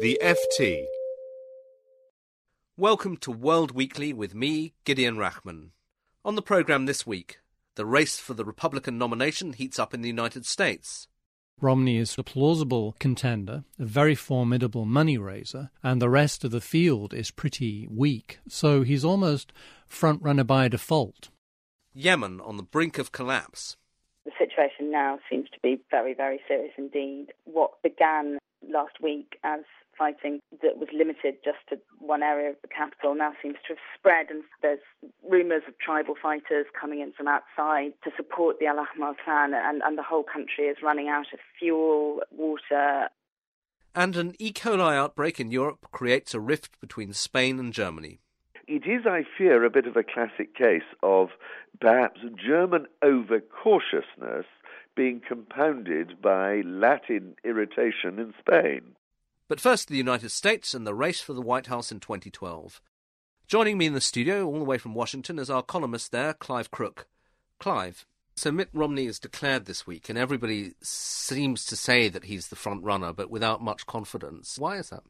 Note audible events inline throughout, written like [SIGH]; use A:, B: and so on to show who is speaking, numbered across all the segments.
A: The FT. Welcome to World Weekly with me, Gideon Rachman. On the programme this week, the race for the Republican nomination heats up in the United States.
B: Romney is a plausible contender, a very formidable money raiser, and the rest of the field is pretty weak, so he's almost front runner by default.
A: Yemen on the brink of collapse.
C: The situation now seems to be very, very serious indeed. What began last week as fighting that was limited just to one area of the capital now seems to have spread, and there's rumours of tribal fighters coming in from outside to support the Al Ahmar clan, and, and the whole country is running out of fuel, water.
A: And an E. coli outbreak in Europe creates a rift between Spain and Germany.
D: It is, I fear, a bit of a classic case of perhaps German overcautiousness being compounded by Latin irritation in Spain.
A: But first, the United States and the race for the White House in 2012. Joining me in the studio, all the way from Washington, is our columnist there, Clive Crook. Clive, so Mitt Romney is declared this week, and everybody seems to say that he's the front runner, but without much confidence. Why is that?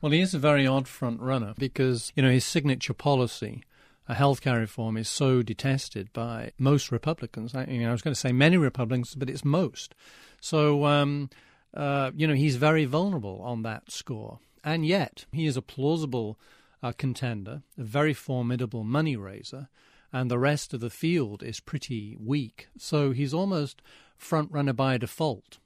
B: Well, he is a very odd front runner because, you know, his signature policy, a healthcare reform, is so detested by most Republicans. I, you know, I was going to say many Republicans, but it's most. So, um, uh, you know, he's very vulnerable on that score. And yet, he is a plausible uh, contender, a very formidable money raiser, and the rest of the field is pretty weak. So he's almost front runner by default.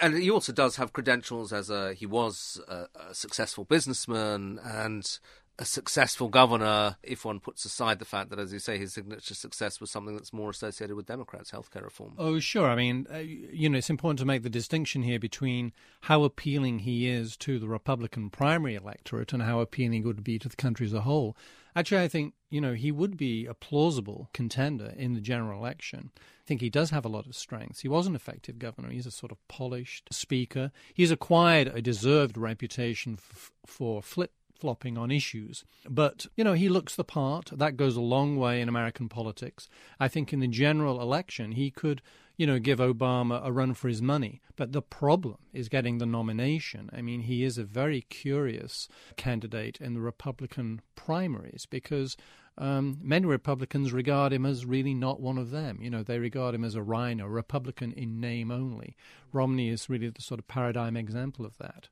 A: And he also does have credentials as a he was a, a successful businessman and a successful governor if one puts aside the fact that, as you say, his signature success was something that's more associated with Democrats' healthcare reform.
B: Oh, sure. I mean, uh, you know, it's important to make the distinction here between how appealing he is to the Republican primary electorate and how appealing he would be to the country as a whole. Actually, I think, you know, he would be a plausible contender in the general election. I think he does have a lot of strengths. He was an effective governor. He's a sort of polished speaker. He's acquired a deserved reputation f- for flip flopping on issues. But, you know, he looks the part. That goes a long way in American politics. I think in the general election, he could, you know, give Obama a run for his money. But the problem is getting the nomination. I mean, he is a very curious candidate in the Republican primaries because um, many Republicans regard him as really not one of them. You know, they regard him as a RINO, Republican in name only. Romney is really the sort of paradigm example of that.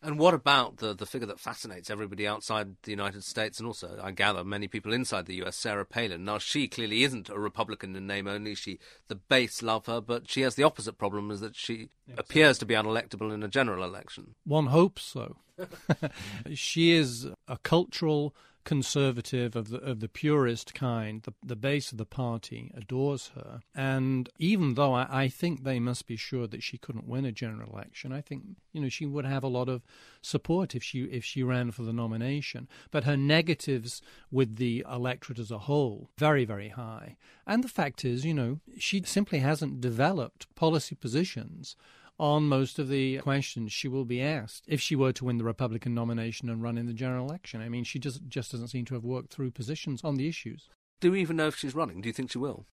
A: And what about the, the figure that fascinates everybody outside the United States and also, I gather, many people inside the US, Sarah Palin? Now, she clearly isn't a Republican in name only. She, the base love her, but she has the opposite problem is that she appears to be unelectable in a general election.
B: One hopes so. [LAUGHS] she is a cultural conservative of the of the purest kind. The the base of the party adores her, and even though I, I think they must be sure that she couldn't win a general election, I think you know she would have a lot of support if she if she ran for the nomination. But her negatives with the electorate as a whole very very high, and the fact is, you know, she simply hasn't developed policy positions on most of the questions she will be asked if she were to win the Republican nomination and run in the general election. I mean, she just just doesn't seem to have worked through positions on the issues.
A: Do we even know if she's running? Do you think she will?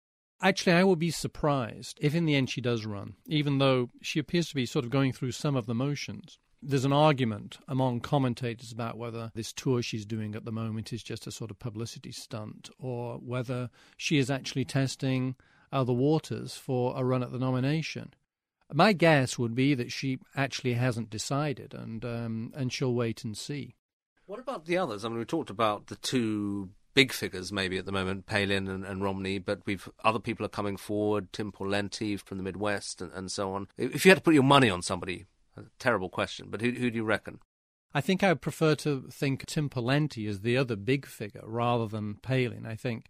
B: Actually, I will be surprised if in the end she does run, even though she appears to be sort of going through some of the motions. There's an argument among commentators about whether this tour she's doing at the moment is just a sort of publicity stunt or whether she is actually testing other waters for a run at the nomination. My guess would be that she actually hasn't decided, and um, and she'll wait and see.
A: What about the others? I mean, we talked about the two big figures maybe at the moment, Palin and, and, Romney, but we've other people are coming forward, Tim Pawlenty from the Midwest, and, and, so on. If you had to put your money on somebody, terrible question, but who, who do you reckon?
B: I think I would prefer to think Tim Pawlenty is the other big figure rather than Palin. I think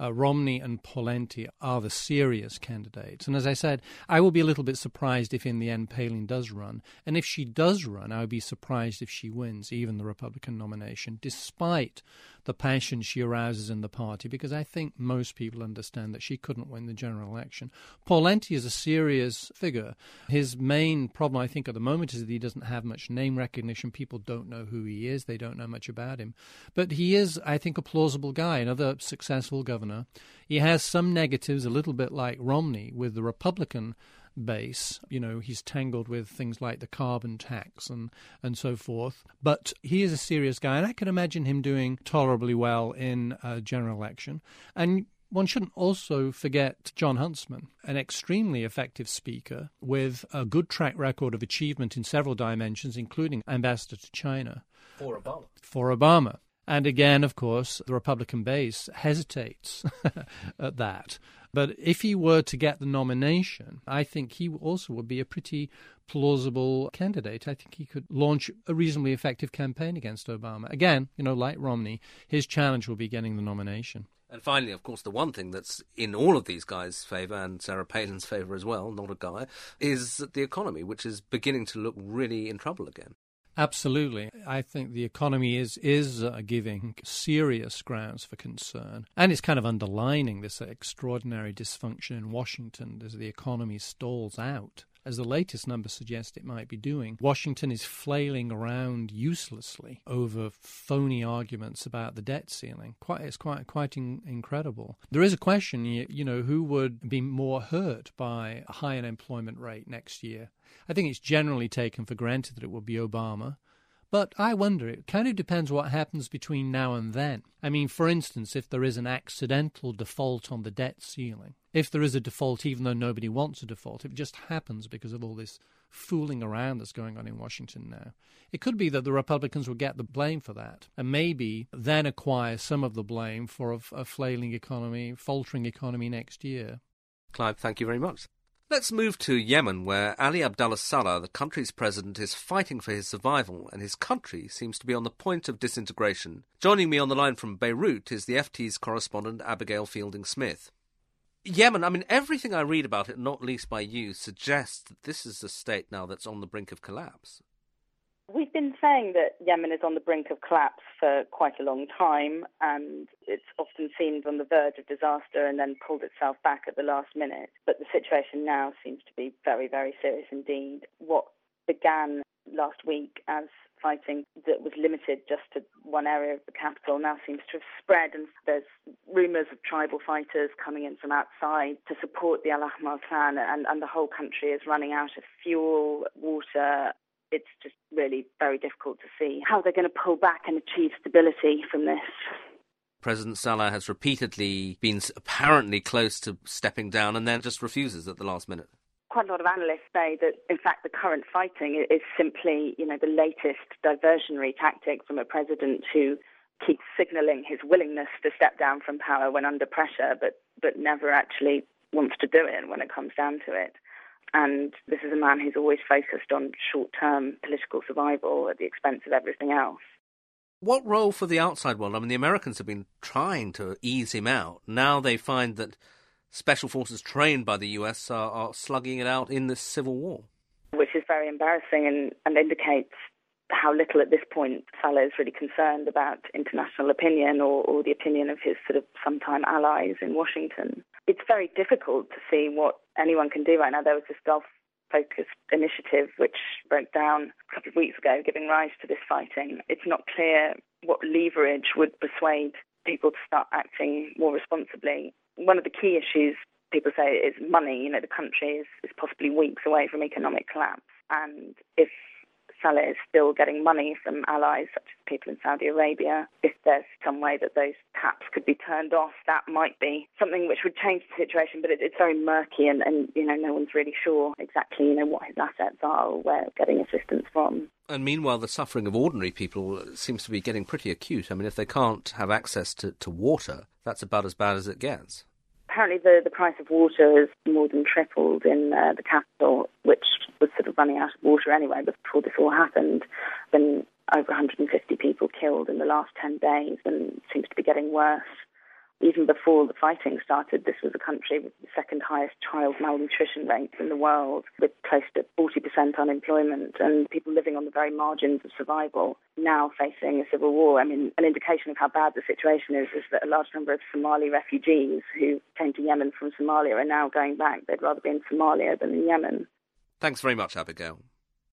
B: uh, Romney and Pawlenty are the serious candidates. And as I said, I will be a little bit surprised if in the end Palin does run. And if she does run, I would be surprised if she wins even the Republican nomination, despite the passion she arouses in the party, because I think most people understand that she couldn't win the general election. Pawlenty is a serious figure. His main problem, I think, at the moment is that he doesn't have much name recognition. People don't know who he is, they don't know much about him. But he is, I think, a plausible guy, another successful governor. He has some negatives, a little bit like Romney with the Republican base. You know, he's tangled with things like the carbon tax and, and so forth. But he is a serious guy, and I can imagine him doing tolerably well in a general election. And one shouldn't also forget Jon Huntsman, an extremely effective speaker with a good track record of achievement in several dimensions, including ambassador to China.
A: For Obama.
B: For Obama. And again, of course, the Republican base hesitates [LAUGHS] at that. But if he were to get the nomination, I think he also would be a pretty plausible candidate. I think he could launch a reasonably effective campaign against Obama. Again, you know, like Romney, his challenge will be getting the nomination.
A: And finally, of course, the one thing that's in all of these guys' favour and Sarah Palin's favour as well, not a guy, is the economy, which is beginning to look really in trouble again.
B: Absolutely. I think the economy is is uh, giving serious grounds for concern. And it's kind of underlining this extraordinary dysfunction in Washington as the economy stalls out as the latest numbers suggest it might be doing. Washington is flailing around uselessly over phony arguments about the debt ceiling. Quite, it's quite quite in, incredible. There is a question, you, you know, who would be more hurt by a high unemployment rate next year? I think it's generally taken for granted that it would be Obama. But I wonder, it kind of depends what happens between now and then. I mean, for instance, if there is an accidental default on the debt ceiling, if there is a default even though nobody wants a default, it just happens because of all this fooling around that's going on in Washington now, it could be that the Republicans will get the blame for that and maybe then acquire some of the blame for a, a flailing economy, faltering economy next year.
A: Clive, thank you very much. Let's move to Yemen, where Ali Abdullah Saleh, the country's president, is fighting for his survival, and his country seems to be on the point of disintegration. Joining me on the line from Beirut is the FT's correspondent, Abigail Fielding Smith. Yemen, I mean, everything I read about it, not least by you, suggests that this is a state now that's on the brink of collapse.
C: We've been saying that Yemen is on the brink of collapse for quite a long time, and it's often seemed on the verge of disaster and then pulled itself back at the last minute. But the situation now seems to be very, very serious indeed. What began last week as fighting that was limited just to one area of the capital now seems to have spread, and there's rumours of tribal fighters coming in from outside to support the Al Ahmar clan, and, and the whole country is running out of fuel, water, it's just really very difficult to see how they're going to pull back and achieve stability from this.
A: President Saleh has repeatedly been apparently close to stepping down and then just refuses at the last minute.
C: Quite a lot of analysts say that, in fact, the current fighting is simply, you know, the latest diversionary tactic from a president who keeps signalling his willingness to step down from power when under pressure, but but never actually wants to do it when it comes down to it. And this is a man who's always focused on short term political survival at the expense of everything else.
A: What role for the outside world? I mean, the Americans have been trying to ease him out. Now they find that special forces trained by the US are, are slugging it out in this civil war.
C: Which is very embarrassing and, and indicates how little at this point Saleh is really concerned about international opinion or, or the opinion of his sort of sometime allies in Washington. Very difficult to see what anyone can do right now. There was this Gulf focused initiative which broke down a couple of weeks ago, giving rise to this fighting. It's not clear what leverage would persuade people to start acting more responsibly. One of the key issues people say is money. You know, the country is, is possibly weeks away from economic collapse. And if Saleh is still getting money from allies such as people in Saudi Arabia. If there's some way that those taps could be turned off, that might be something which would change the situation. But it, it's very murky, and, and you know no one's really sure exactly you know what his assets are or where getting assistance from.
A: And meanwhile, the suffering of ordinary people seems to be getting pretty acute. I mean, if they can't have access to, to water, that's about as bad as it gets
C: apparently the, the price of water has more than tripled in uh, the capital, which was sort of running out of water anyway before this all happened. Been over 150 people killed in the last 10 days and seems to be getting worse. Even before the fighting started, this was a country with the second highest child malnutrition rate in the world, with close to 40% unemployment and people living on the very margins of survival, now facing a civil war. I mean, an indication of how bad the situation is is that a large number of Somali refugees who came to Yemen from Somalia are now going back. They'd rather be in Somalia than in Yemen.
A: Thanks very much, Abigail.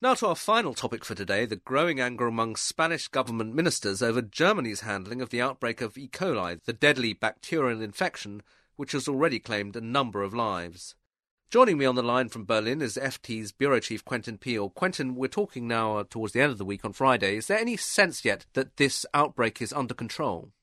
A: Now to our final topic for today the growing anger among Spanish government ministers over Germany's handling of the outbreak of E. coli, the deadly bacterial infection which has already claimed a number of lives. Joining me on the line from Berlin is FT's Bureau Chief Quentin Peel. Quentin, we're talking now uh, towards the end of the week on Friday. Is there any sense yet that this outbreak is under control?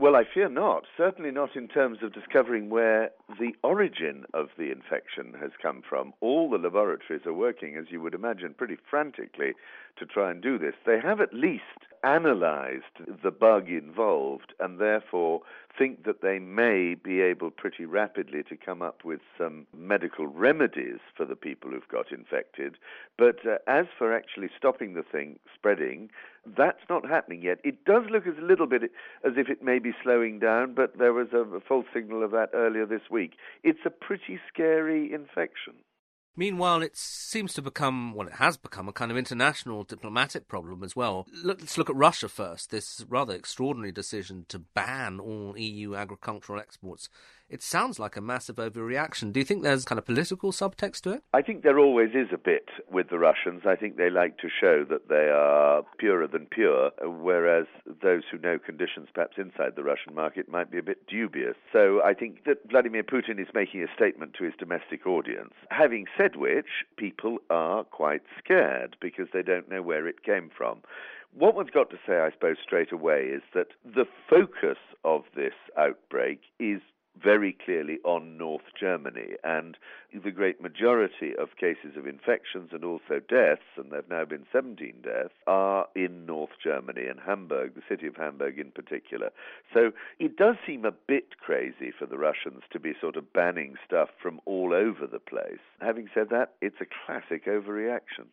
D: Well, I fear not. Certainly not in terms of discovering where the origin of the infection has come from. All the laboratories are working, as you would imagine, pretty frantically to try and do this. They have at least analyzed the bug involved and therefore think that they may be able pretty rapidly to come up with some medical remedies for the people who've got infected. But uh, as for actually stopping the thing spreading, that's not happening yet. It does look as a little bit as if it may be slowing down, but there was a, false signal of that earlier this week. It's a pretty scary infection.
A: Meanwhile, it seems to become, well, it has become a kind of international diplomatic problem as well. Let's look at Russia first. This rather extraordinary decision to ban all EU agricultural exports it sounds like a massive overreaction. Do you think there's kind of political subtext to it?
D: I think there always is a bit with the Russians. I think they like to show that they are purer than pure, whereas those who know conditions perhaps inside the Russian market might be a bit dubious. So I think that Vladimir Putin is making a statement to his domestic audience. Having said which, people are quite scared because they don't know where it came from. What one's got to say, I suppose, straight away is that the focus of this outbreak is very clearly on North Germany. And the great majority of cases of infections and also deaths, and there have now been 17 deaths, are in North Germany and Hamburg, the city of Hamburg in particular. So it does seem a bit crazy for the Russians to be sort of banning stuff from all over the place. Having said that, it's a classic overreaction.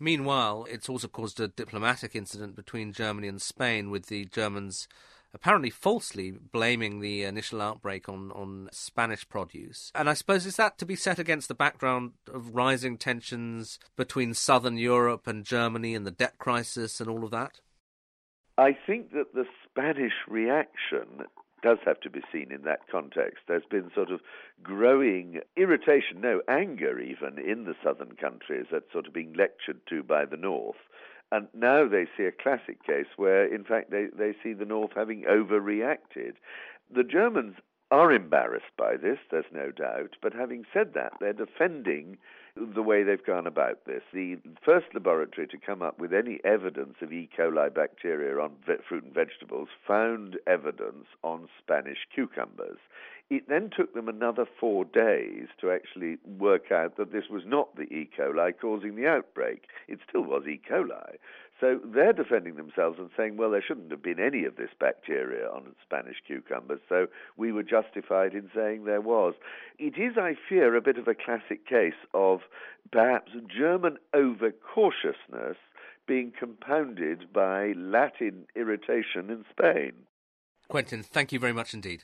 A: Meanwhile, it's also caused a diplomatic incident between Germany and Spain, with the Germans apparently falsely blaming the initial outbreak on, on Spanish produce. And I suppose is that to be set against the background of rising tensions between southern Europe and Germany and the debt crisis and all of that?
D: I think that the Spanish reaction does have to be seen in that context. There's been sort of growing irritation, no, anger even, in the southern countries at sort of being lectured to by the north. And now they see a classic case where, in fact, they, they see the North having overreacted. The Germans are embarrassed by this, there's no doubt, but having said that, they're defending the way they've gone about this. The first laboratory to come up with any evidence of E. coli bacteria on fruit and vegetables found evidence on Spanish cucumbers. It then took them another four days to actually work out that this was not the E. coli causing the outbreak. It still was E. coli. So they're defending themselves and saying, well, there shouldn't have been any of this bacteria on Spanish cucumbers, so we were justified in saying there was. It is, I fear, a bit of a classic case of perhaps German overcautiousness being compounded by Latin irritation in Spain.
A: Quentin, thank you very much indeed.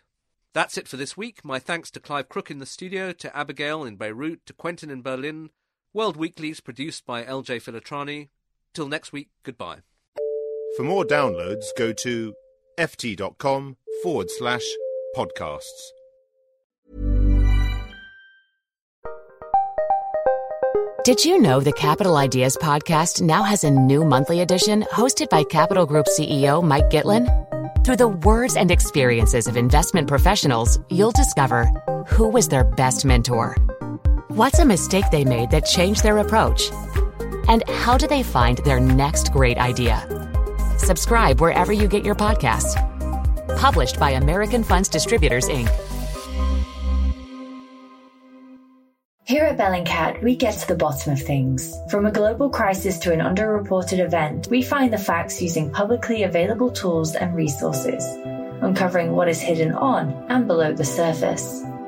A: That's it for this week. My thanks to Clive Crook in the studio, to Abigail in Beirut, to Quentin in Berlin. World Weekly is produced by LJ Filotrani. Till next week, goodbye.
E: For more downloads, go to ft.com forward slash podcasts.
F: Did you know the Capital Ideas podcast now has a new monthly edition hosted by Capital Group CEO Mike Gitlin? Through the words and experiences of investment professionals, you'll discover who was their best mentor, what's a mistake they made that changed their approach, and how do they find their next great idea. Subscribe wherever you get your podcasts. Published by American Funds Distributors, Inc.
G: Here at Bellingcat, we get to the bottom of things. From a global crisis to an underreported event, we find the facts using publicly available tools and resources, uncovering what is hidden on and below the surface.